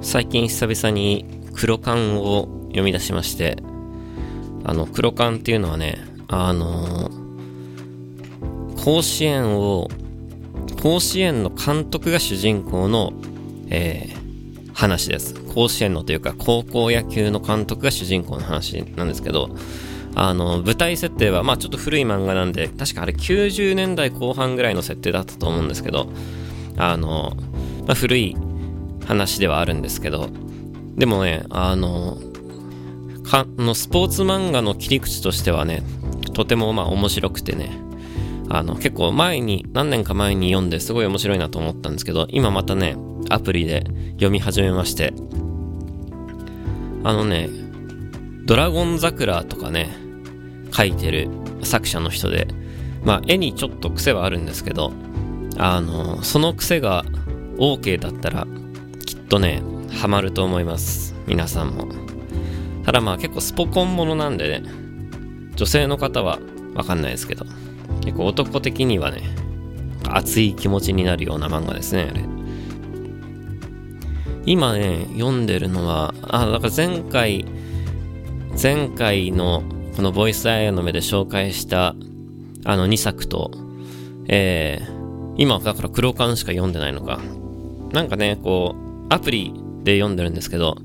最近久々に黒缶を読み出しまして、あの、黒缶っていうのはね、あの甲子園を、甲子園の監督が主人公の、えー話です。甲子園のというか、高校野球の監督が主人公の話なんですけど、あの、舞台設定は、まあちょっと古い漫画なんで、確かあれ90年代後半ぐらいの設定だったと思うんですけど、あの、まあ、古い話ではあるんですけど、でもね、あの、かのスポーツ漫画の切り口としてはね、とてもまあ面白くてね、あの、結構前に、何年か前に読んですごい面白いなと思ったんですけど、今またね、アプリで読み始めまして、あのね、ドラゴン桜とかね、書いてる作者の人で、まあ絵にちょっと癖はあるんですけど、あの、その癖が OK だったら、とね、ハマると思います。皆さんも。ただまあ結構スポコンものなんでね、女性の方はわかんないですけど、結構男的にはね、熱い気持ちになるような漫画ですね、あれ。今ね、読んでるのは、あ、だから前回、前回のこのボイスアイアの目で紹介したあの2作と、えー、今だから黒缶しか読んでないのか。なんかね、こう、アプリで読んでるんですけど、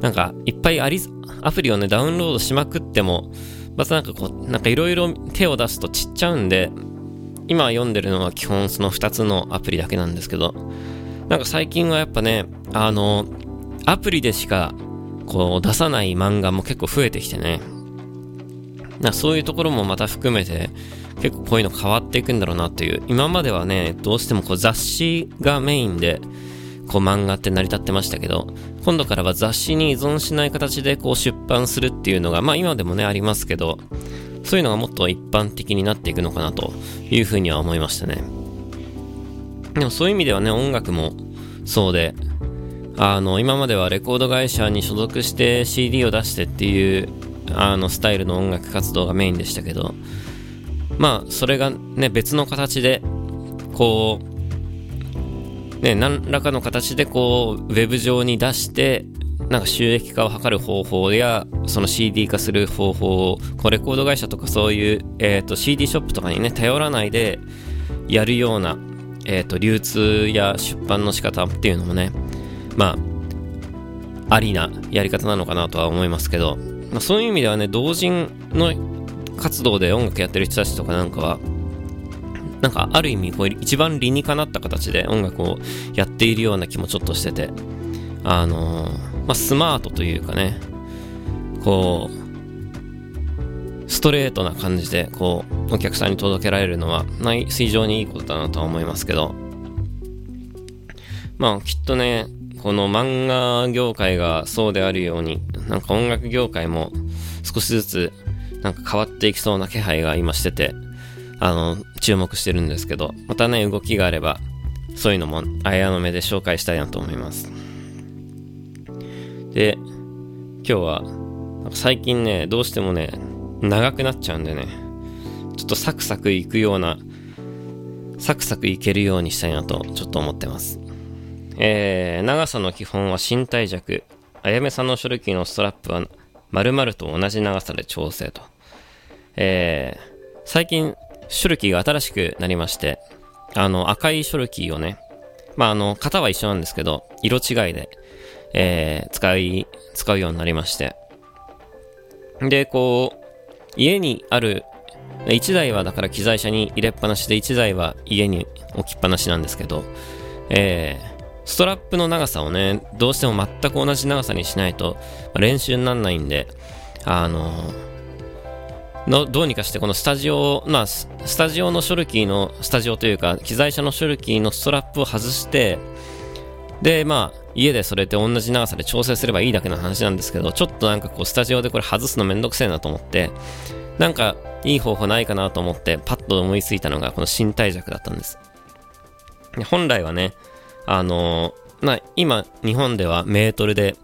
なんかいっぱいあり、アプリをね、ダウンロードしまくっても、またなんかこう、なんかいろいろ手を出すとちっちゃうんで、今読んでるのは基本その2つのアプリだけなんですけど、なんか最近はやっぱね、あの、アプリでしかこう出さない漫画も結構増えてきてね、なそういうところもまた含めて結構こういうの変わっていくんだろうなっていう、今まではね、どうしてもこう雑誌がメインで、こう漫画って成り立ってましたけど、今度からは雑誌に依存しない形でこう出版するっていうのが、まあ今でもね、ありますけど、そういうのがもっと一般的になっていくのかなというふうには思いましたね。でもそういう意味ではね、音楽もそうで、あの、今まではレコード会社に所属して CD を出してっていう、あの、スタイルの音楽活動がメインでしたけど、まあ、それがね、別の形で、こう、ね、何らかの形でこう、ウェブ上に出して、なんか収益化を図る方法や、その CD 化する方法を、こうレコード会社とかそういう、えっ、と CD ショップとかにね、頼らないでやるような、えっ、と、流通や出版の仕方っていうのもね、まあ、ありなやり方なのかなとは思いますけど、まあ、そういう意味ではね、同人の活動で音楽やってる人たちとかなんかは、なんかある意味こう一番理にかなった形で音楽をやっているような気もちょっとしてて、あのーまあ、スマートというかね、こう、ストレートな感じで、こう、お客さんに届けられるのは、ない、非常にいいことだなとは思いますけど、まあ、きっとね、この漫画業界がそうであるように、なんか音楽業界も少しずつ、なんか変わっていきそうな気配が今してて、あの、注目してるんですけど、またね、動きがあれば、そういうのも、あやの目で紹介したいなと思います。で、今日は、最近ね、どうしてもね、長くなっちゃうんでね、ちょっとサクサクいくような、サクサクいけるようにしたいなと、ちょっと思ってます。えー、長さの基本は身体弱。あやめさんの書類のストラップは、丸々と同じ長さで調整と。えー、最近、シュルキーが新しくなりまして、あの、赤いシュルキーをね、まあ、あの、型は一緒なんですけど、色違いで、えー、使い、使うようになりまして。で、こう、家にある、1台はだから機材車に入れっぱなしで、1台は家に置きっぱなしなんですけど、えー、ストラップの長さをね、どうしても全く同じ長さにしないと、まあ練習にならないんで、あののどうにかしてこのスタジオ、まあ、スタジオのショルキーの、スタジオというか、機材車のショルキーのストラップを外して、で、まあ、家でそれで同じ長さで調整すればいいだけの話なんですけど、ちょっとなんかこう、スタジオでこれ外すのめんどくせえなと思って、なんか、いい方法ないかなと思って、パッと思いついたのが、この身体弱だったんです。本来はね、あのまあ、今、日本ではメートルで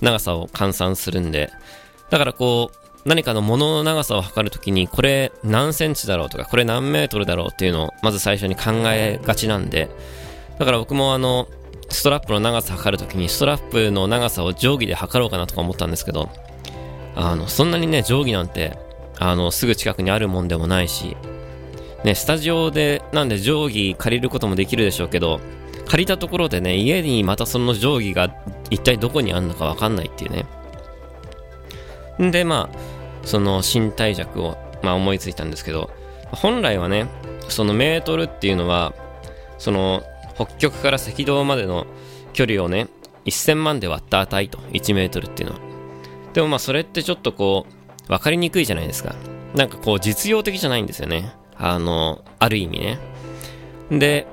長さを換算するんで、だからこう、何かの物の長さを測るときに、これ何センチだろうとか、これ何メートルだろうっていうのを、まず最初に考えがちなんで、だから僕もあの、ストラップの長さ測るときに、ストラップの長さを定規で測ろうかなとか思ったんですけど、あの、そんなにね、定規なんて、あの、すぐ近くにあるもんでもないし、ね、スタジオで、なんで定規借りることもできるでしょうけど、借りたところでね、家にまたその定規が一体どこにあるのかわかんないっていうね。んで、まあ、その身体弱を、まあ思いついたんですけど、本来はね、そのメートルっていうのは、その北極から赤道までの距離をね、1000万で割った値と、1メートルっていうのは。でもまあそれってちょっとこう、分かりにくいじゃないですか。なんかこう実用的じゃないんですよね。あの、ある意味ね。で、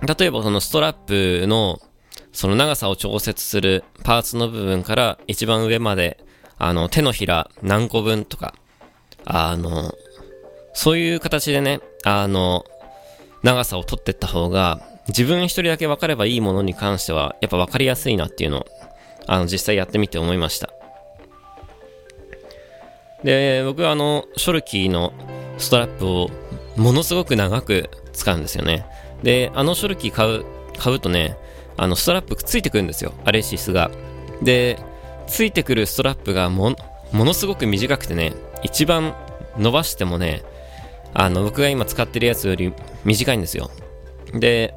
例えばそのストラップのその長さを調節するパーツの部分から一番上まで、あの、手のひら何個分とか、あの、そういう形でね、あの、長さを取ってった方が、自分一人だけ分かればいいものに関しては、やっぱ分かりやすいなっていうのを、あの、実際やってみて思いました。で、僕はあの、ショルキーのストラップをものすごく長く使うんですよね。で、あのショルキー買う、買うとね、あの、ストラップくっついてくるんですよ。アレシスが。で、ついてくるストラップがも、のすごく短くてね、一番伸ばしてもね、あの、僕が今使ってるやつより短いんですよ。で、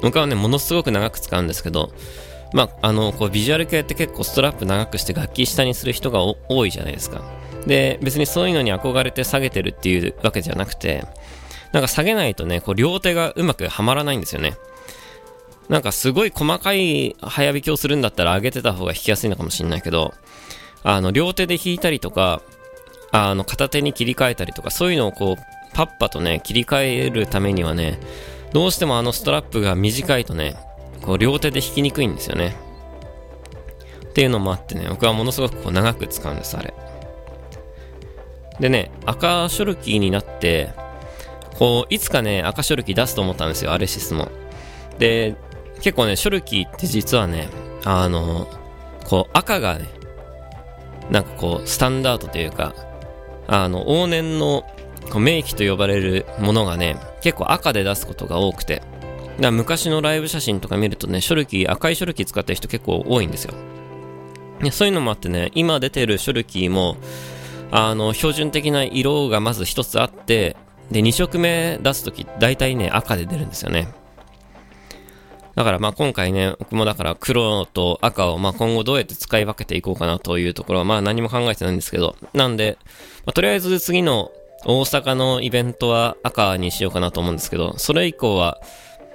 僕はね、ものすごく長く使うんですけど、まあ、あの、こう、ビジュアル系って結構ストラップ長くして楽器下にする人が多いじゃないですか。で、別にそういうのに憧れて下げてるっていうわけじゃなくて、なんか下げないとね、こう、両手がうまくはまらないんですよね。なんかすごい細かい早弾きをするんだったら上げてた方が弾きやすいのかもしれないけど、あの、両手で弾いたりとか、あの、片手に切り替えたりとか、そういうのをこう、パッパとね、切り替えるためにはね、どうしてもあのストラップが短いとね、こう両手で弾きにくいんですよね。っていうのもあってね、僕はものすごくこう長く使うんです、あれ。でね、赤ショルキーになって、こう、いつかね、赤ショルキー出すと思ったんですよ、アレシスも。で、結構ね、ショルキーって実はね、あの、こう、赤がね、なんかこう、スタンダードというか、あの、往年のこう名機と呼ばれるものがね、結構赤で出すことが多くて、だ昔のライブ写真とか見るとね、ショルキー、赤いショルキー使ってる人結構多いんですよ。でそういうのもあってね、今出てるショルキーも、あの、標準的な色がまず一つあって、で、2色目出すとき、大体ね、赤で出るんですよね。だからまあ今回ね、僕もだから黒と赤をまあ今後どうやって使い分けていこうかなというところはまあ何も考えてないんですけど、なんで、まあ、とりあえず次の大阪のイベントは赤にしようかなと思うんですけど、それ以降は、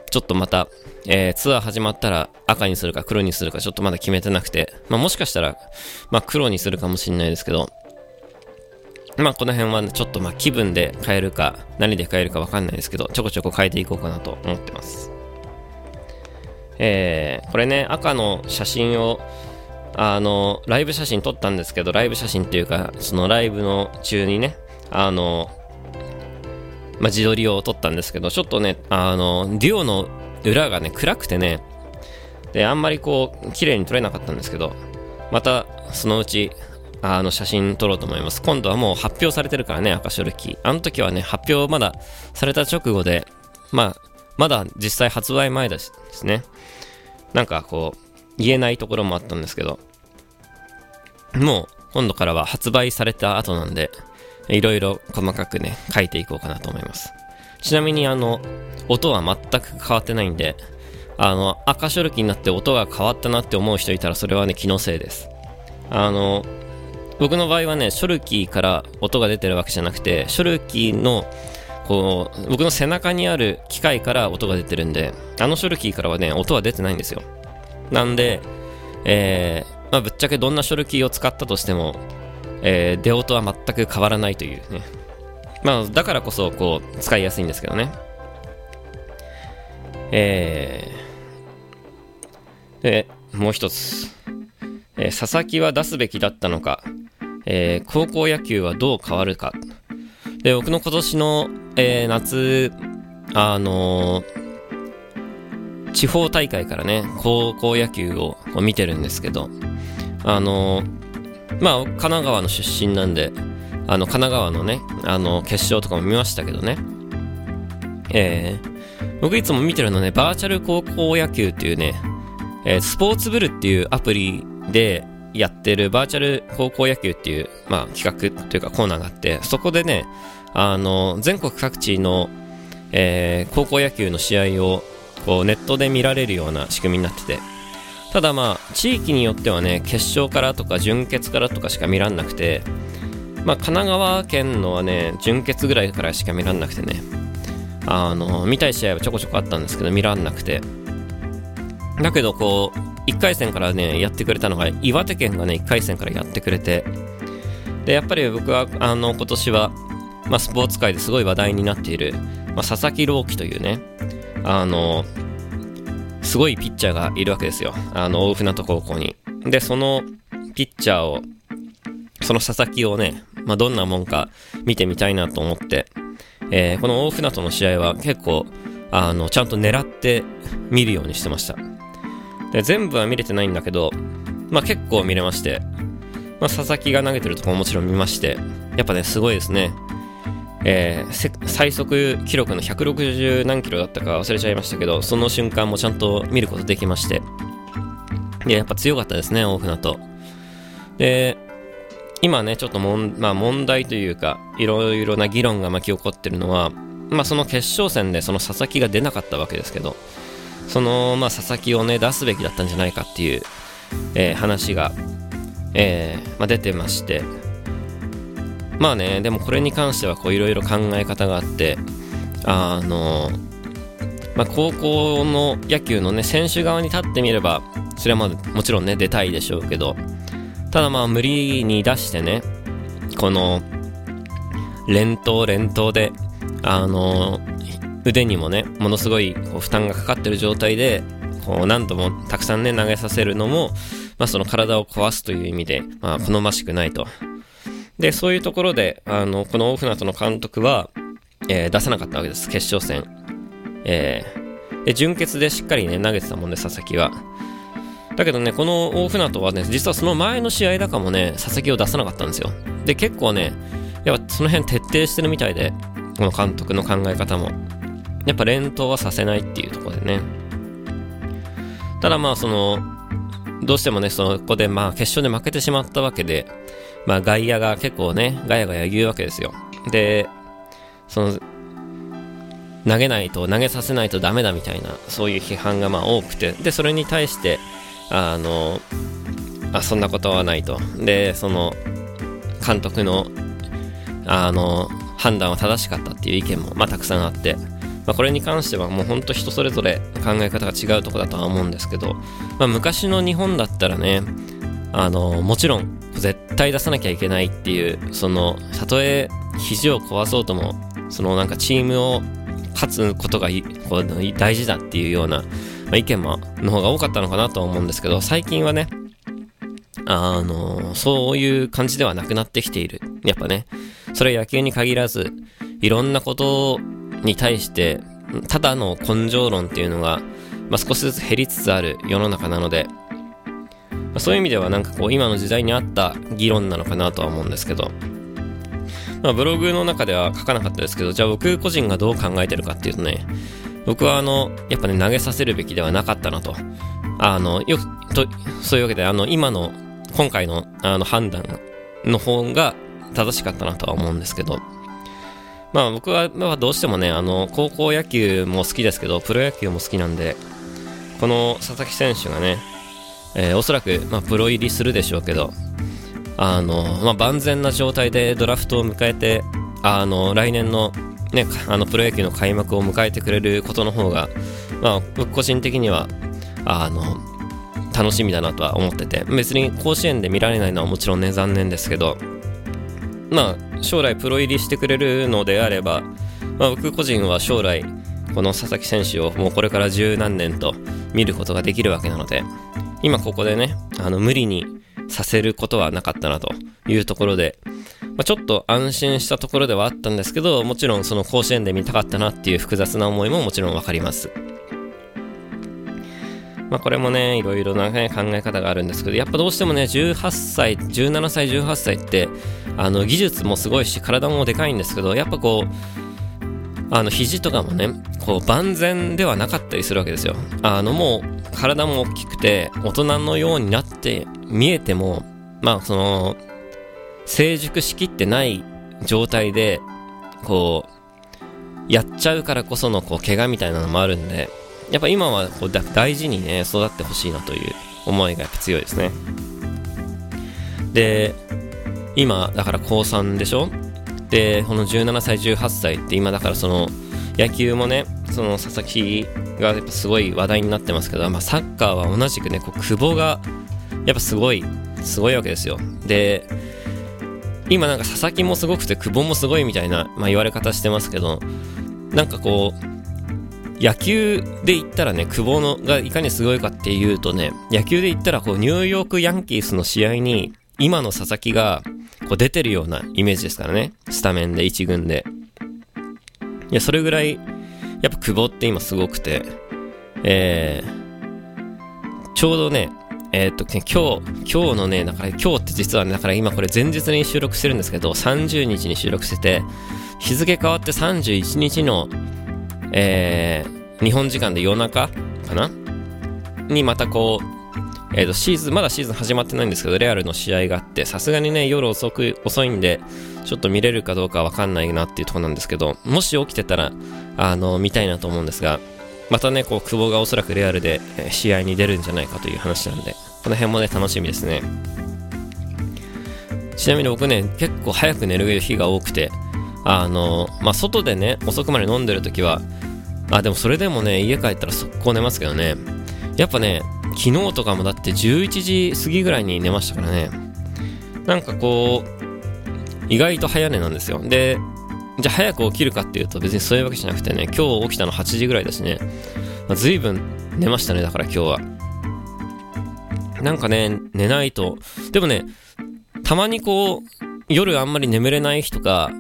ちょっとまた、えー、ツアー始まったら赤にするか黒にするかちょっとまだ決めてなくて、まあもしかしたら、まあ黒にするかもしれないですけど、まあこの辺は、ちょっとまあ気分で変えるか、何で変えるかわかんないですけど、ちょこちょこ変えていこうかなと思ってます。えー、これね、赤の写真を、あの、ライブ写真撮ったんですけど、ライブ写真っていうか、そのライブの中にね、あの、まあ、自撮りを撮ったんですけど、ちょっとね、あの、デュオの裏がね、暗くてね、で、あんまりこう、綺麗に撮れなかったんですけど、また、そのうち、あの、写真撮ろうと思います。今度はもう発表されてるからね、赤書キあの時はね、発表まだされた直後で、まあ、まだ実際発売前ですね。なんかこう、言えないところもあったんですけど、もう、今度からは発売された後なんで、いろいろ細かくね、書いていこうかなと思います。ちなみにあの、音は全く変わってないんで、あの、赤書記になって音が変わったなって思う人いたらそれはね、気のせいです。あの、僕の場合はね、ショルキーから音が出てるわけじゃなくて、ショルキーの、こう、僕の背中にある機械から音が出てるんで、あのショルキーからはね、音は出てないんですよ。なんで、えー、まあ、ぶっちゃけどんなショルキーを使ったとしても、えー、出音は全く変わらないというね。まあ、だからこそ、こう、使いやすいんですけどね。えー、で、もう一つ。えー、佐々木は出すべきだったのか、えー、高校野球はどう変わるか。で、僕の今年の、えー、夏、あのー、地方大会からね、高校野球を見てるんですけど、あのー、まあ、神奈川の出身なんで、あの、神奈川のね、あの、決勝とかも見ましたけどね。えー、僕いつも見てるのね、バーチャル高校野球っていうね、えー、スポーツブルっていうアプリでやってるバーチャル高校野球っていう、まあ、企画というかコーナーがあって、そこでね、あの、全国各地の、えー、高校野球の試合をこうネットで見られるような仕組みになってて、ただまあ、地域によってはね、決勝からとか準決からとかしか見らんなくて、まあ、神奈川県のはね、準決ぐらいからしか見らんなくてね、あの、見たい試合はちょこちょこあったんですけど、見らんなくて。だけど、こう、1回戦からね、やってくれたのが、岩手県がね、1回戦からやってくれて、で、やっぱり僕は、あの、今年は、まあ、スポーツ界ですごい話題になっている、まあ、佐々木朗希というね、あの、すごいピッチャーがいるわけですよ。あの、大船渡高校に。で、そのピッチャーを、その佐々木をね、まあ、どんなもんか見てみたいなと思って、えー、この大船渡の試合は結構、あの、ちゃんと狙って見るようにしてました。で、全部は見れてないんだけど、まあ、結構見れまして、まあ、佐々木が投げてるとこももちろん見まして、やっぱね、すごいですね。えー、最速記録の160何キロだったか忘れちゃいましたけど、その瞬間もちゃんと見ることできまして。いや、やっぱ強かったですね、大船渡。で、今ね、ちょっともん、まあ問題というか、いろいろな議論が巻き起こってるのは、まあその決勝戦でその佐々木が出なかったわけですけど、その、まあ佐々木をね、出すべきだったんじゃないかっていう、えー、話が、えー、まあ出てまして、まあね、でもこれに関してはこういろいろ考え方があって、あの、まあ、高校の野球のね、選手側に立ってみれば、それはまあもちろんね、出たいでしょうけど、ただまあ無理に出してね、この、連投連投で、あの、腕にもね、ものすごい負担がかかってる状態で、こう何度もたくさんね、投げさせるのも、まあその体を壊すという意味で、まあ好ましくないと。で、そういうところで、あの、この大船渡の監督は、えー、出さなかったわけです、決勝戦。えー、で、準決でしっかりね、投げてたもんね、佐々木は。だけどね、この大船渡はね、実はその前の試合だかもね、佐々木を出さなかったんですよ。で、結構ね、やっぱその辺徹底してるみたいで、この監督の考え方も。やっぱ連投はさせないっていうところでね。ただまあ、その、どうしてもね、そこでまあ、決勝で負けてしまったわけで、まあ外野が結構ね、ガヤガヤ言うわけですよ。で、その、投げないと、投げさせないとダメだみたいな、そういう批判がまあ多くて、で、それに対して、あの、あ、そんなことはないと。で、その、監督の、あの、判断は正しかったっていう意見も、まあ、たくさんあって、まあ、これに関してはもうほんと人それぞれ考え方が違うとこだとは思うんですけど、まあ、昔の日本だったらね、あの、もちろん絶対出さなきゃいけないっていう、その、たとえ肘を壊そうとも、そのなんかチームを勝つことがこう大事だっていうような、ま、意見も、の方が多かったのかなと思うんですけど、最近はね、あの、そういう感じではなくなってきている。やっぱね、それは野球に限らず、いろんなことに対して、ただの根性論っていうのが、まあ、少しずつ減りつつある世の中なので、ま、そういう意味ではなんかこう今の時代に合った議論なのかなとは思うんですけど、まあ、ブログの中では書かなかったですけど、じゃあ僕個人がどう考えてるかっていうとね、僕はあの、やっぱね、投げさせるべきではなかったなと。あの、よ、と、そういうわけで、あの、今の、今回の、あの、判断の方が正しかったなとは思うんですけど、まあ僕は、まどうしてもね、あの、高校野球も好きですけど、プロ野球も好きなんで、この佐々木選手がね、えー、おそらく、まあ、プロ入りするでしょうけど、あの、まあ、万全な状態でドラフトを迎えて、あの、来年の、ね、あの、プロ野球の開幕を迎えてくれることの方が、まあ、僕個人的には、あの、楽しみだなとは思ってて、別に甲子園で見られないのはもちろんね、残念ですけど、まあ、将来プロ入りしてくれるのであれば、まあ、僕個人は将来、この佐々木選手をもうこれから十何年と見ることができるわけなので、今ここでね、あの、無理にさせることはなかったなというところで、まあ、ちょっと安心したところではあったんですけど、もちろんその甲子園で見たかったなっていう複雑な思いももちろんわかります。まあこれもね、いろいろな、ね、考え方があるんですけど、やっぱどうしてもね、18歳、17歳、18歳って、あの、技術もすごいし、体もでかいんですけど、やっぱこう、あの、肘とかもね、こう万全ではなかったりするわけですよ。あのもう体も大きくて大人のようになって見えてもまあその成熟しきってない状態でこうやっちゃうからこそのこう怪我みたいなのもあるんでやっぱ今はこう大事にね育ってほしいなという思いがやっぱ強いですね。で今だから高3でしょ？でこの17歳18歳って今だからその野球もねその佐々木がやっぱすごい話題になってますけど、まあ、サッカーは同じくねこう久保がやっぱすごいすごいわけですよ。で今なんか佐々木もすごくて久保もすごいみたいな、まあ、言われ方してますけどなんかこう野球で言ったらね久保のがいかにすごいかっていうとね野球で言ったらこうニューヨークヤンキースの試合に今の佐々木がこう出てるようなイメージですからね。スタメンで1軍で。いや、それぐらい、やっぱ久保って今すごくて、えー、ちょうどね、えー、っと、今日、今日のね、だから今日って実はね、だから今これ前日に収録してるんですけど、30日に収録してて、日付変わって31日の、えー、日本時間で夜中かな？にまたこう、え、ー、と、シーズン、まだシーズン始まってないんですけど、レアルの試合があって、さすがにね、夜遅く、遅いんで、ちょっと見れるかどうかわかんないなっていうところなんですけど、もし起きてたら、あの、見たいなと思うんですが、またね、こう、久保がおそらくレアルで、試合に出るんじゃないかという話なんで、この辺もね、楽しみですね。ちなみに僕ね、結構早く寝る日が多くて、あの、まあ、外でね、遅くまで飲んでる時は、あ、でもそれでもね、家帰ったら速攻寝ますけどね、やっぱね、昨日とかもだって11時過ぎぐらいに寝ましたからね。なんかこう、意外と早寝なんですよ。で、じゃあ早く起きるかっていうと別にそういうわけじゃなくてね、今日起きたの8時ぐらいだしね、まあ、随分寝ましたね、だから今日は。なんかね、寝ないと、でもね、たまにこう、夜あんまり眠れない日とか、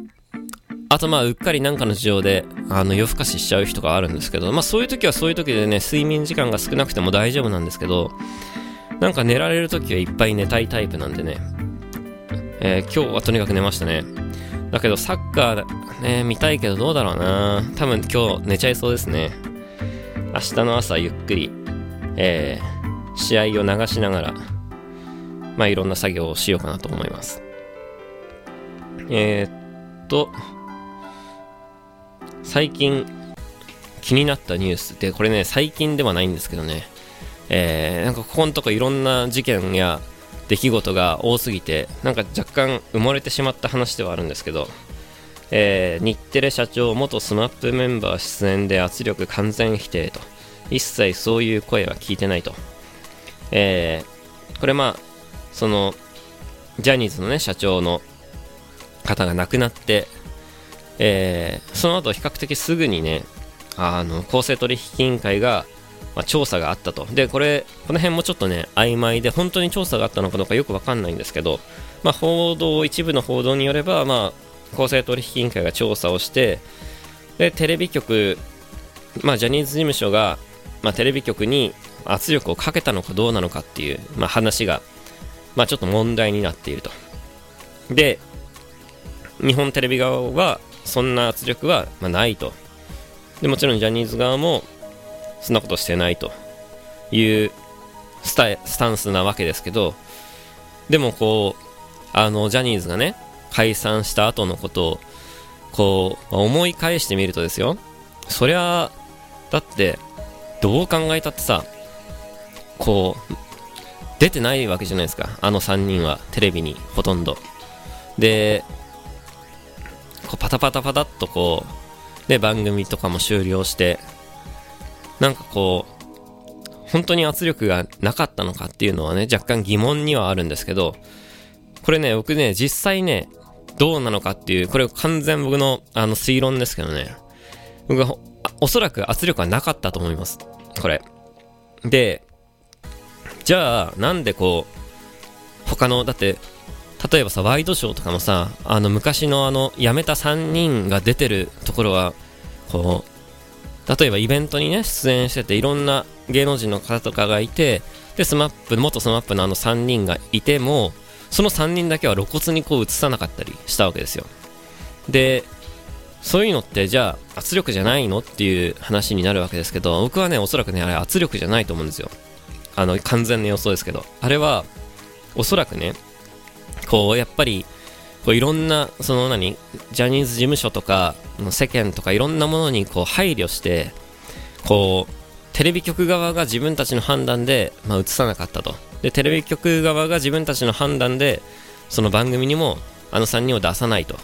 あとまあ、うっかりなんかの事情で、あの、夜更かししちゃう人があるんですけど、まあそういう時はそういう時でね、睡眠時間が少なくても大丈夫なんですけど、なんか寝られる時はいっぱい寝たいタイプなんでね、えー、今日はとにかく寝ましたね。だけどサッカーね、見たいけどどうだろうな多分今日寝ちゃいそうですね。明日の朝ゆっくり、えー、試合を流しながら、まあいろんな作業をしようかなと思います。えー、っと、最近気になったニュースで、これね、最近ではないんですけどね、えー、なんかここのとこいろんな事件や出来事が多すぎて、なんか若干埋もれてしまった話ではあるんですけど、えー、日テレ社長、元 SMAP メンバー出演で圧力完全否定と、一切そういう声は聞いてないと。えー、これまあ、その、ジャニーズのね、社長の方が亡くなって、えー、その後比較的すぐにね、あの、公正取引委員会が、まあ、調査があったと。で、これ、この辺もちょっとね、曖昧で、本当に調査があったのかどうかよくわかんないんですけど、まあ、報道、一部の報道によれば、まあ、公正取引委員会が調査をして、で、テレビ局、まあ、ジャニーズ事務所が、まあ、テレビ局に圧力をかけたのかどうなのかっていう、まあ、話が、まあ、ちょっと問題になっていると。で、日本テレビ側は、そんな圧力は、まないと。で、もちろんジャニーズ側も、そんなことしてないというスタンスなわけですけど、でもこう、あの、ジャニーズがね、解散した後のことを、こう、思い返してみるとですよ、そりゃ、だって、どう考えたってさ、こう、出てないわけじゃないですか。あの3人は、テレビに、ほとんど。で、こうパタパタパタっとこう、で、番組とかも終了して、なんかこう、本当に圧力がなかったのかっていうのはね、若干疑問にはあるんですけど、これね、僕ね、実際ね、どうなのかっていう、これ完全僕のあの推論ですけどね、僕はおそらく圧力はなかったと思います。これ。で、じゃあ、なんでこう、他の、だって、例えばさ、ワイドショーとかもさ、あの昔のあの、辞めた3人が出てるところは、こう、例えばイベントにね、出演してて、いろんな芸能人の方とかがいて、で、スマップ、元スマップのあの3人がいても、その3人だけは露骨にこう映さなかったりしたわけですよ。で、そういうのってじゃあ圧力じゃないのっていう話になるわけですけど僕はねおそらくねあれ圧力じゃないと思うんですよあの完全な予想ですけどあれはおそらくねこうやっぱりこういろんなその何ジャニーズ事務所とか世間とかいろんなものにこう配慮してこうテレビ局側が自分たちの判断で、まあ、映さなかったと。でテレビ局側が自分たちの判断でその番組にもあの3人を出さないと、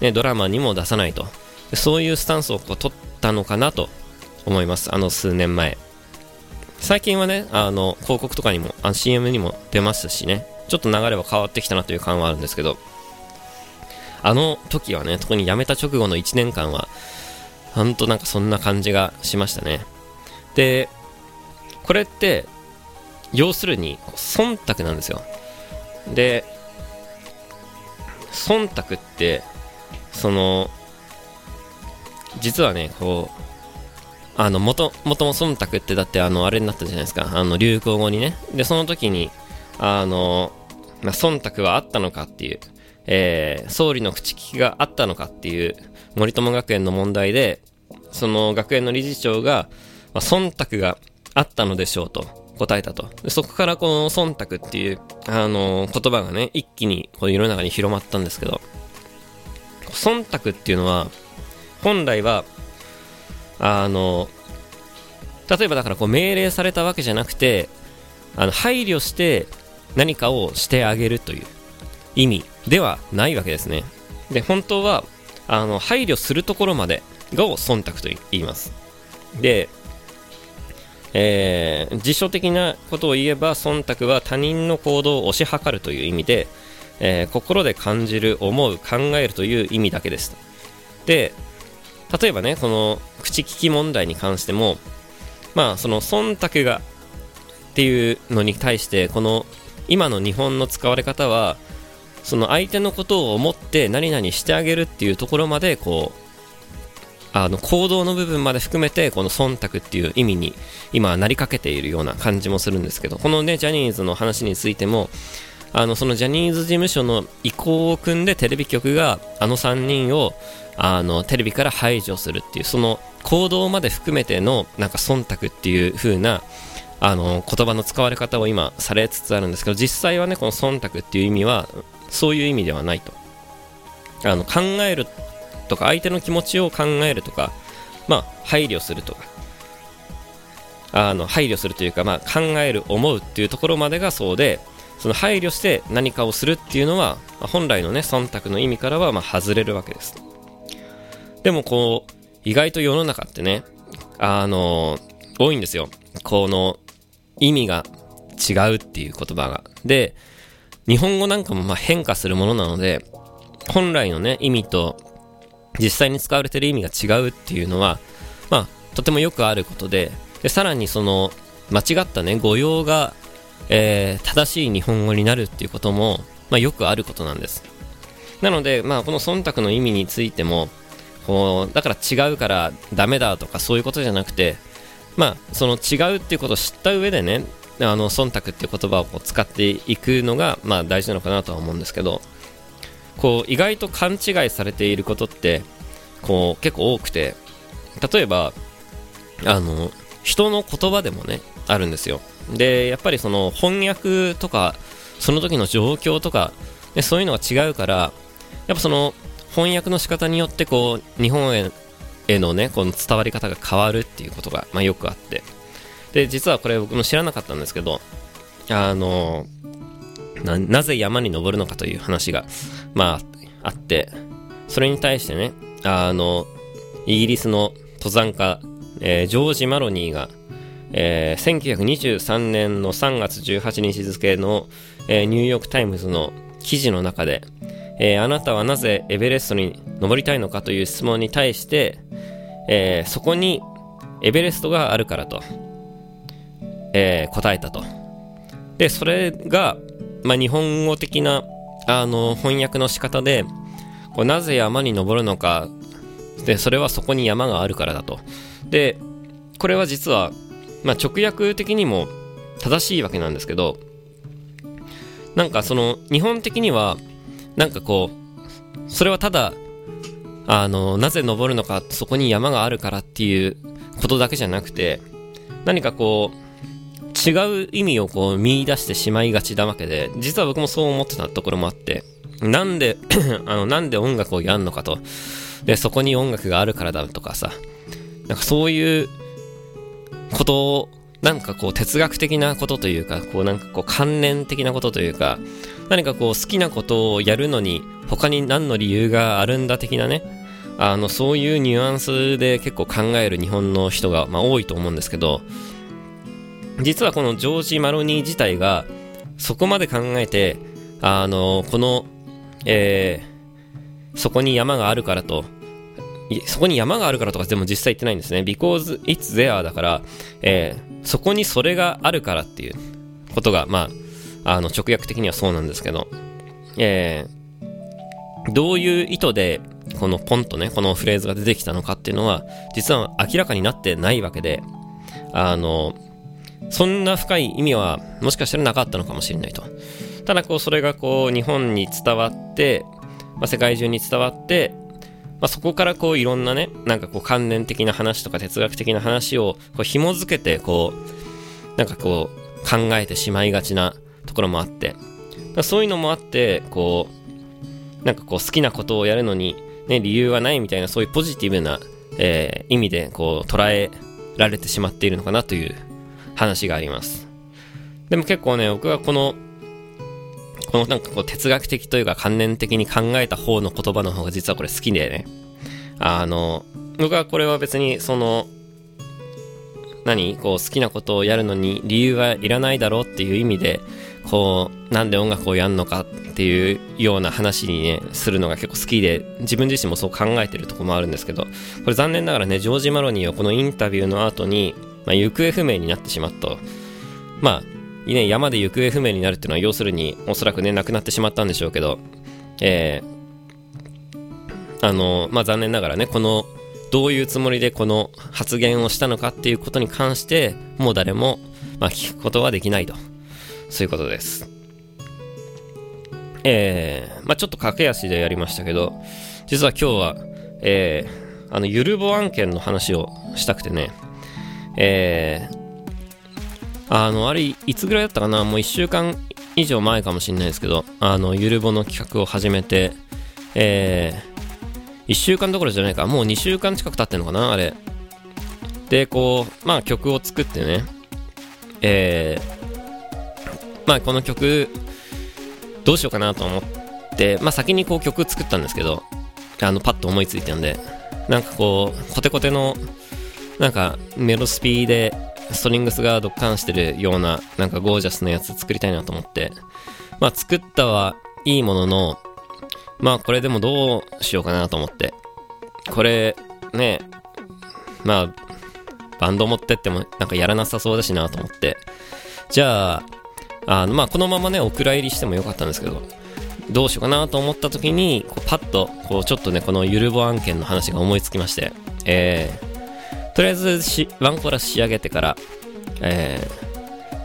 ね、ドラマにも出さないと。そういうスタンスをこう取ったのかなと思います。あの数年前。最近はねあの広告とかにもあ CM にも出ますしね。ちょっと流れは変わってきたなという感はあるんですけどあの時はね特に辞めた直後の1年間はほんとなんかそんな感じがしましたね。でこれって要するに忖度なんですよ。で忖度ってその実はねこうあのもともとも忖度ってだってあのあれになったじゃないですか。あの流行語にね。でその時にあの、まあ、忖度はあったのかっていう、えー、総理の口利きがあったのかっていう森友学園の問題でその学園の理事長が、まあ、忖度があったのでしょうと答えたと。そこからこの忖度っていう、あのー、言葉がね、一気にこう世の中に広まったんですけど、忖度っていうのは、本来は、あの、例えばだからこう命令されたわけじゃなくて、あの、配慮して何かをしてあげるという意味ではないわけですね。で、本当は、あの、配慮するところまでがを忖度と言います。で、えー、辞書的なことを言えば忖度は他人の行動を推し量るという意味で、えー、心で感じる思う考えるという意味だけですで例えばねこの口利き問題に関してもまあその忖度がっていうのに対してこの今の日本の使われ方はその相手のことを思って何々してあげるっていうところまでこうあの行動の部分まで含めてこの忖度っていう意味に今なりかけているような感じもするんですけどこのねジャニーズの話についてもあのそのジャニーズ事務所の意向を組んでテレビ局があの3人をあのテレビから排除するっていうその行動まで含めてのなんか忖度っていう風なあの言葉の使われ方を今されつつあるんですけど実際はねこの忖度っていう意味はそういう意味ではないと。あの考えるとか相手の気持ちを考えるとか、まあ、配慮するとか。あの配慮するというか、まあ、考える思うっていうところまでがそうでその配慮して何かをするっていうのは、本来のね忖度の意味からはま外れるわけです。でもこう意外と世の中ってねあの多いんですよ。この意味が違うっていう言葉がで日本語なんかもまあ変化するものなので本来のね意味と実際に使われてる意味が違うっていうのは、まあ、とてもよくあることで、でさらにその、間違ったね、語用が、えー、正しい日本語になるっていうことも、まあ、よくあることなんです。なので、まあ、この忖度の意味についても、こう、だから違うからダメだとかそういうことじゃなくて、まあ、その違うっていうことを知った上でね、あの、忖度っていう言葉を使っていくのが、まあ、大事なのかなとは思うんですけど、こう意外と勘違いされていることってこう結構多くて例えばあの人の言葉でもねあるんですよ。でやっぱりその翻訳とかその時の状況とか、ね、そういうのが違うからやっぱその翻訳の仕方によってこう日本へへのねこの伝わり方が変わるっていうことが、まあ、よくあって。で実はこれ僕も知らなかったんですけどあのななぜ山に登るのかという話が、まあ、あって、それに対してね、あの、イギリスの登山家、えー、ジョージ・マロニーが、えー、1923年の3月18日付の、えー、ニューヨーク・タイムズの記事の中で、えー、あなたはなぜエベレストに登りたいのかという質問に対して、えー、そこにエベレストがあるからと、えー、答えたと。で、それが、まあ、日本語的なあの翻訳の仕方でこうなぜ山に登るのかでそれはそこに山があるからだとでこれは実は、まあ、直訳的にも正しいわけなんですけどなんかその日本的にはなんかこうそれはただあの、なぜ登るのか、そこに山があるからっていうことだけじゃなくて、何かこう、違う意味をこう見出してしまいがちなわけで、実は僕もそう思ってたところもあって、なんで あの、なんで音楽をやんのかと。で、そこに音楽があるからだとかさ、なんかそういうことを、なんかこう哲学的なことというか、こうなんかこう関連的なことというか、何かこう好きなことをやるのに他に何の理由があるんだ的なね、あの、そういうニュアンスで結構考える日本の人が、まあ、多いと思うんですけど、実はこのジョージ・マロニー自体がそこまで考えて、あの、このえー、そこに山があるからと、そこに山があるからとかでも実際言ってないんですね。because it's there だから、えー、そこにそれがあるからっていうことが、まあ、あの、直訳的にはそうなんですけど、えー、どういう意図で、このポンとね、このフレーズが出てきたのかっていうのは、実は明らかになってないわけで、あの、そんな深い意味は、もしかしたらなかったのかもしれないと。ただこうそれがこう日本に伝わって、まあ、世界中に伝わって、まあ、そこからこういろんなねなんかこう関連的な話とか哲学的な話をこう紐づけてこうなんかこう考えてしまいがちなところもあって。そういうのもあってこうなんかこう好きなことをやるのに、ね、理由はないみたいなそういうポジティブな、えー、意味でこう捉えられてしまっているのかなという話があります。でも結構ね僕はこのこのなんかこう哲学的というか観念的に考えた方の言葉の方が実はこれ好きでね。あの、僕はこれは別にその、何？こう好きなことをやるのに理由はいらないだろうっていう意味で、こう、なんで音楽をやるのかっていうような話にね、するのが結構好きで、自分自身もそう考えてるとこもあるんですけど、これ残念ながらね、ジョージ・マロニーはこのインタビューの後に、まあ、行方不明になってしまった。まあ、ね、山で行方不明になるっていうのは要するにおそらくね亡くなってしまったんでしょうけど、えー、あのまあ残念ながらねこのどういうつもりでこの発言をしたのかっていうことに関してもう誰も、まあ、聞くことはできないとそういうことですえー、まあちょっと駆け足でやりましたけど実は今日はえー、あのゆるぼ案件の話をしたくてねえー、あの、あれ、いつぐらいだったかなもう1週間以上前かもしれないですけど、あの、ゆるぼの企画を始めて、えー、1週間どころじゃないか、もう2週間近く経ってんのかなあれ。で、こう、まあ曲を作ってね、えー、まあこの曲、どうしようかなと思って、まあ先にこう曲作ったんですけど、あの、パッと思いついたんで、なんかこう、コテコテの、なんかメロスピーで、ストリングスがドッカンしてるような、なんかゴージャスなやつ作りたいなと思って、まあ作ったはいいものの、まあこれでもどうしようかなと思って。これ、ね、まあ、バンド持ってってもなんかやらなさそうだしなと思って。じゃあ、あの、まあこのままね、お蔵入りしてもよかったんですけど、どうしようかなと思った時に、こうパッと、こうちょっとね、このゆるぼ案件の話が思いつきまして、えー、とりあえずしワンコラス仕上げてから、え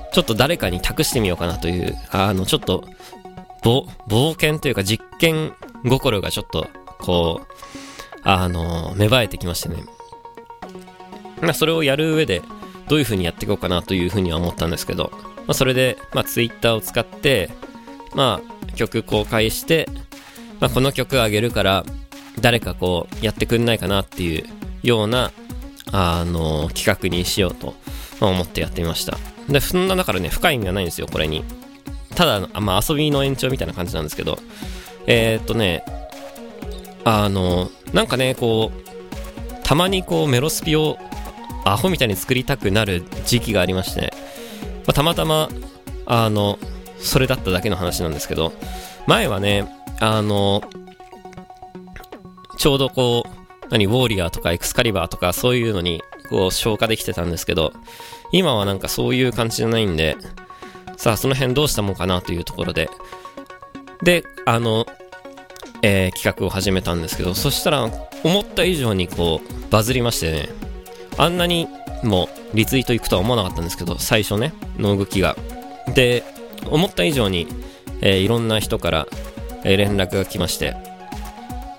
ー、ちょっと誰かに託してみようかなという、あの、ちょっと、ぼ冒険というか実験心がちょっと、こう、あの、芽生えてきましてね。まあ、それをやる上で、どういう風にやっていこうかなという風には思ったんですけど、まあ、それで、まあ、Twitter を使って、まあ、曲公開して、まあ、この曲あげるから、誰かこう、やってくんないかなっていうような、あの、企画にしようと思ってやってみました。で、そんなだからね、深い意味はないんですよ、これに。ただ、まあ、遊びの延長みたいな感じなんですけど、えー、っとね、あの、なんかね、こう、たまにこう、メロスピをアホみたいに作りたくなる時期がありまして、まあ、たまたま、あの、それだっただけの話なんですけど、前はね、あの、ちょうどこう、何、ウォーリアーとかエクスカリバーとかそういうのにこう消化できてたんですけど、今はなんかそういう感じじゃないんで、さあその辺どうしたもんかなというところで、で、あの、えー、企画を始めたんですけど、そしたら思った以上にこうバズりましてね、あんなにもうリツイート行くとは思わなかったんですけど、最初ね、の動きが。で、思った以上に、えー、いろんな人から、えー、連絡が来まして、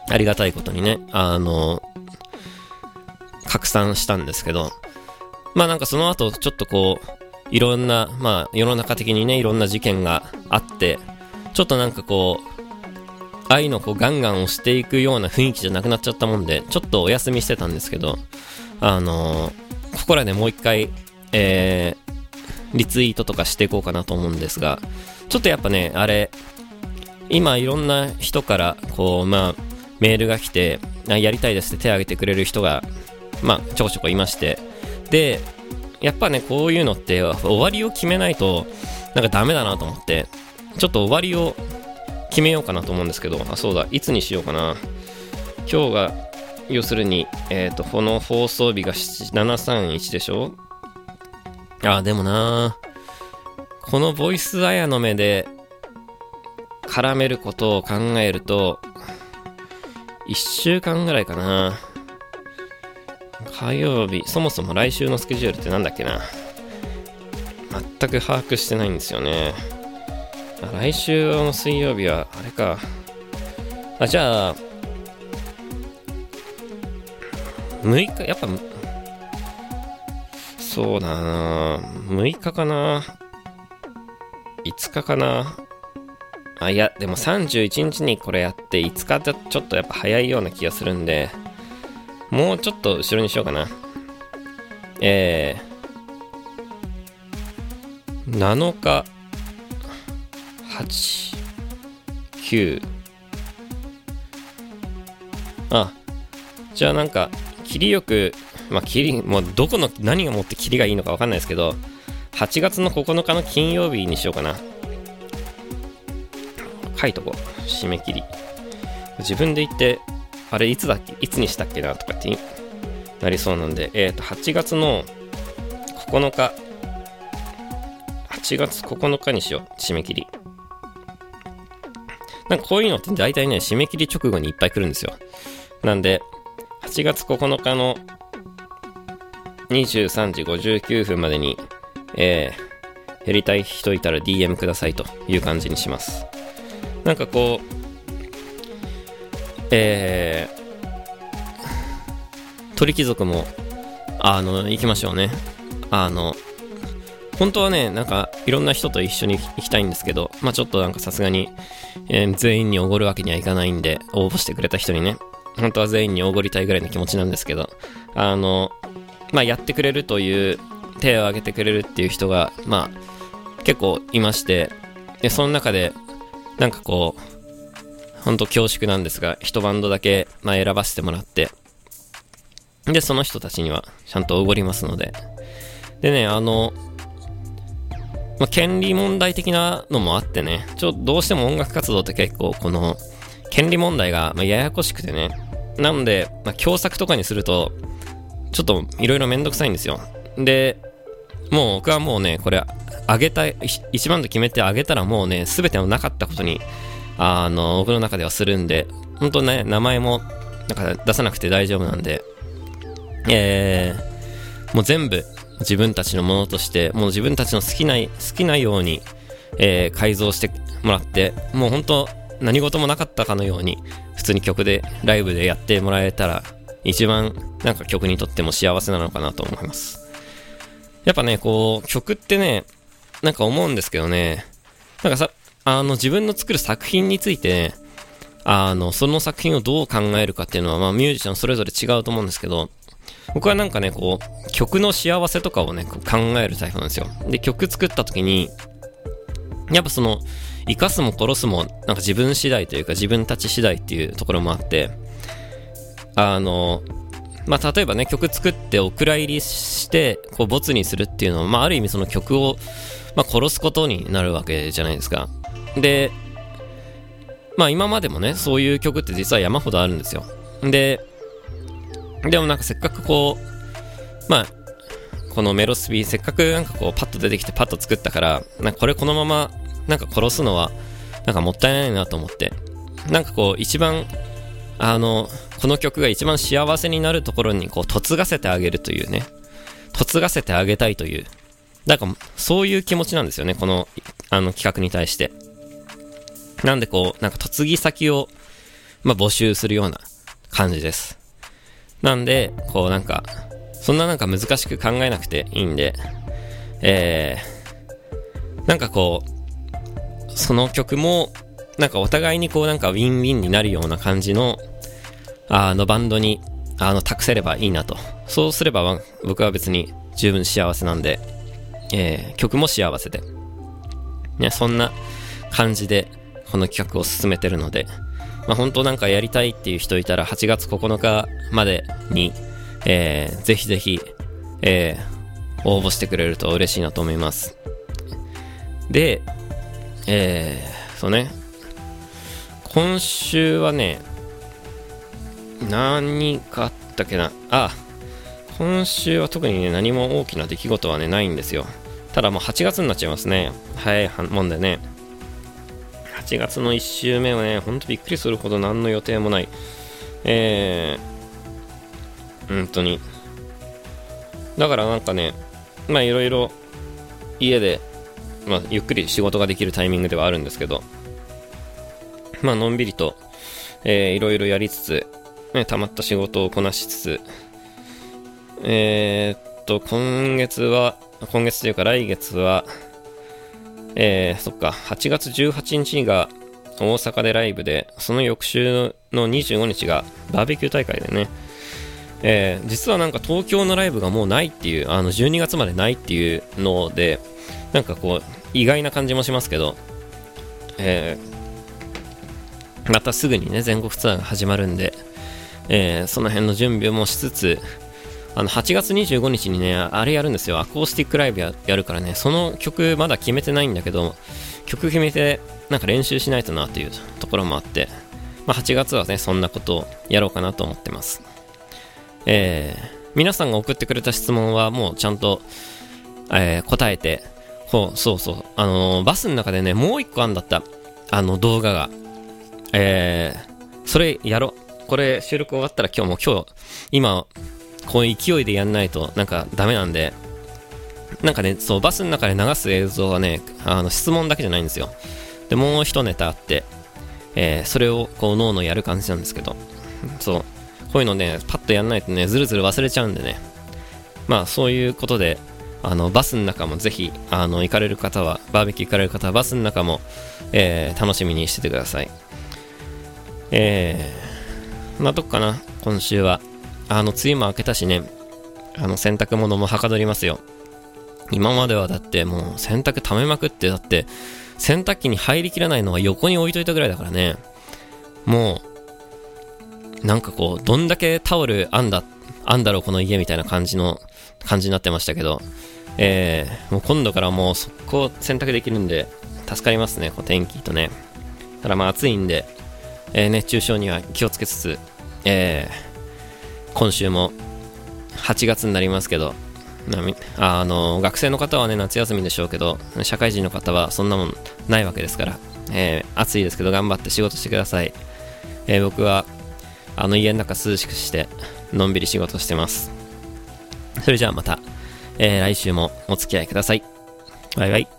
ありがたいことにね、あの、拡散したんですけど、まあなんかその後、ちょっとこう、いろんな、まあ世の中的にね、いろんな事件があって、ちょっとなんかこう、ああいうのこうガンガン押していくような雰囲気じゃなくなっちゃったもんで、ちょっとお休みしてたんですけど、あのー、ここらでもう一回、えー、リツイートとかしていこうかなと思うんですが、ちょっとやっぱね、あれ、今いろんな人から、こう、まあ、メールが来て、やりたいですって手を挙げてくれる人が、まあ、ちょこちょこいまして、で、やっぱね、こういうのって終わりを決めないと、なんかダメだなと思って、ちょっと終わりを決めようかなと思うんですけど、あ、そうだ、いつにしようかな。今日が、要するに、えっ、ー、と、この放送日が731でしょ？あ、でもなこのボイスアヤの目で絡めることを考えると、1週間ぐらいかな。火曜日、そもそも来週のスケジュールってなんだっけな？全く把握してないんですよね。来週の水曜日は、あれか。あ、じゃあ、6日、やっぱ、そうだな。6日かな。5日かな。あ、いや、でも31日にこれやって5日だとちょっとやっぱ早いような気がするんで、もうちょっと後ろにしようかな。えー、7日、8、9、あ、じゃあなんか、切りよく、まあ、切り、もうどこの、何が持って切りがいいのかわかんないですけど、8月の9日の金曜日にしようかな。書いとこう。締め切り。自分で言って、あれいつだっけ？いつにしたっけなとかってなりそうなんで、えっ、ー、と、8月の9日、8月9日にしよう。締め切り。なんかこういうのって大体ね、締め切り直後にいっぱい来るんですよ。なんで、8月9日の23時59分までに、えー、やりたい人いたら DM くださいという感じにします。なんかこう、えー、鳥貴族も、あの、行きましょうね。あの、本当はね、なんか、いろんな人と一緒に行きたいんですけど、まあちょっとなんかさすがに、えー、全員におごるわけにはいかないんで、応募してくれた人にね、本当は全員におごりたいぐらいの気持ちなんですけど、あの、まあやってくれるという、手を挙げてくれるっていう人が、まあ、結構いまして、で、その中で、なんかこう、ほんと恐縮なんですが、一バンドだけ、まあ、選ばせてもらって、で、その人たちにはちゃんとおごりますので。でね、あの、まあ、権利問題的なのもあってね、ちょ、どうしても音楽活動って結構この、権利問題が、まややこしくてね。なので、まあ、共作とかにすると、ちょっといろいろめんどくさいんですよ。で、もう僕はもうね、これ、あげたい、一番と決めてあげたらもうね、すべてのなかったことにあの、僕の中ではするんで、本当ね、名前も、なんか出さなくて大丈夫なんで、えー、もう全部自分たちのものとして、もう自分たちの好きな、好きなように、えー、改造してもらって、もう本当何事もなかったかのように、普通に曲で、ライブでやってもらえたら、一番なんか曲にとっても幸せなのかなと思います。やっぱね、こう、曲ってね、なんか思うんですけどね、なんかさ、あの、自分の作る作品について、あの、その作品をどう考えるかっていうのは、まあ、ミュージシャンそれぞれ違うと思うんですけど、僕はなんかね、こう、曲の幸せとかをね、考えるタイプなんですよ。で、曲作った時に、やっぱその、生かすも殺すも、なんか自分次第というか、自分たち次第っていうところもあって、あの、まあ、例えばね、曲作ってお蔵入りして、こう、ボツにするっていうのは、まあ、ある意味その曲を、まあ、殺すことになるわけじゃないですか。で、まあ今までもね、そういう曲って実は山ほどあるんですよ。で、でもなんかせっかくこう、まあ、このメロスビーせっかくなんかこうパッと出てきてパッと作ったから、なんかこれこのままなんか殺すのはなんかもったいないなと思って、なんかこう一番、あの、この曲が一番幸せになるところにこう嫁がせてあげるというね、嫁がせてあげたいという、なんかそういう気持ちなんですよね、この、あの企画に対して。なんでこう、なんか嫁ぎ先を、まあ、募集するような感じです。なんで、こうなんか、そんななんか難しく考えなくていいんで、えー、なんかこう、その曲も、なんかお互いにこうなんかウィンウィンになるような感じの、あのバンドに、あの、託せればいいなと。そうすれば僕は別に十分幸せなんで、えー、曲も幸せで。ね、そんな感じで、この企画を進めてるので、まあ、本当なんかやりたいっていう人いたら8月9日までに、えー、ぜひぜひ、えー、応募してくれると嬉しいなと思います。で、えー、そうね、今週はね、何かあったっけな、あ、今週は特にね、何も大きな出来事はね、ないんですよ。ただもう8月になっちゃいますね。早いもんでね。8月の1週目はね、ほんとびっくりするほど何の予定もない。えー、本当に。だからなんかね、まあいろいろ家で、まあ、ゆっくり仕事ができるタイミングではあるんですけど、まあのんびりと、えー、いろいろやりつつ、ね、溜まった仕事をこなしつつ、えー、っと、今月は、今月というか来月は、えー、そっか、8月18日が大阪でライブで、その翌週の25日がバーベキュー大会でね、えー、実はなんか東京のライブがもうないっていう、あの12月までないっていうので、なんかこう、意外な感じもしますけど、えー、またすぐにね、全国ツアーが始まるんで、えー、その辺の準備もしつつ、あの8月25日にね、あれやるんですよ。アコースティックライブやるからね、その曲まだ決めてないんだけど、曲決めてなんか練習しないとなというところもあって、まあ、8月はね、そんなことをやろうかなと思ってます。えー、皆さんが送ってくれた質問はもうちゃんと、えー、答えて、ほう、そうそう、あのー、バスの中でね、もう一個あんだった、あの動画が。えー、それやろ。これ収録終わったら今日も今日、今、こういう勢いでやんないとなんかダメなんで、なんかね、そう、バスの中で流す映像はね、あの質問だけじゃないんですよ。で、もう一ネタあって、えー、それをこう脳のやる感じなんですけど、そう、こういうのね、パッとやんないとね、ずるずる忘れちゃうんでね、まあそういうことで、あのバスの中もぜひあの行かれる方はバーベキュー行かれる方はバスの中も、えー、楽しみにしててくださいえー、まあどっかな今週はあの、梅雨も明けたしね、あの、洗濯物もはかどりますよ。今まではだってもう洗濯溜めまくって、だって洗濯機に入りきらないのは横に置いといたぐらいだからね。もう、なんかこう、どんだけタオルあんだ、あんだろうこの家みたいな感じの、感じになってましたけど、えー、もう今度からもう速攻洗濯できるんで、助かりますね、こう天気とね。ただまあ暑いんで、えー、熱中症には気をつけつつ、えー、今週も8月になりますけど、あの学生の方はね夏休みでしょうけど社会人の方はそんなもんないわけですから、えー、暑いですけど頑張って仕事してください、えー、僕はあの家の中涼しくしてのんびり仕事してますそれじゃあまた、えー、来週もお付き合いください。バイバイ。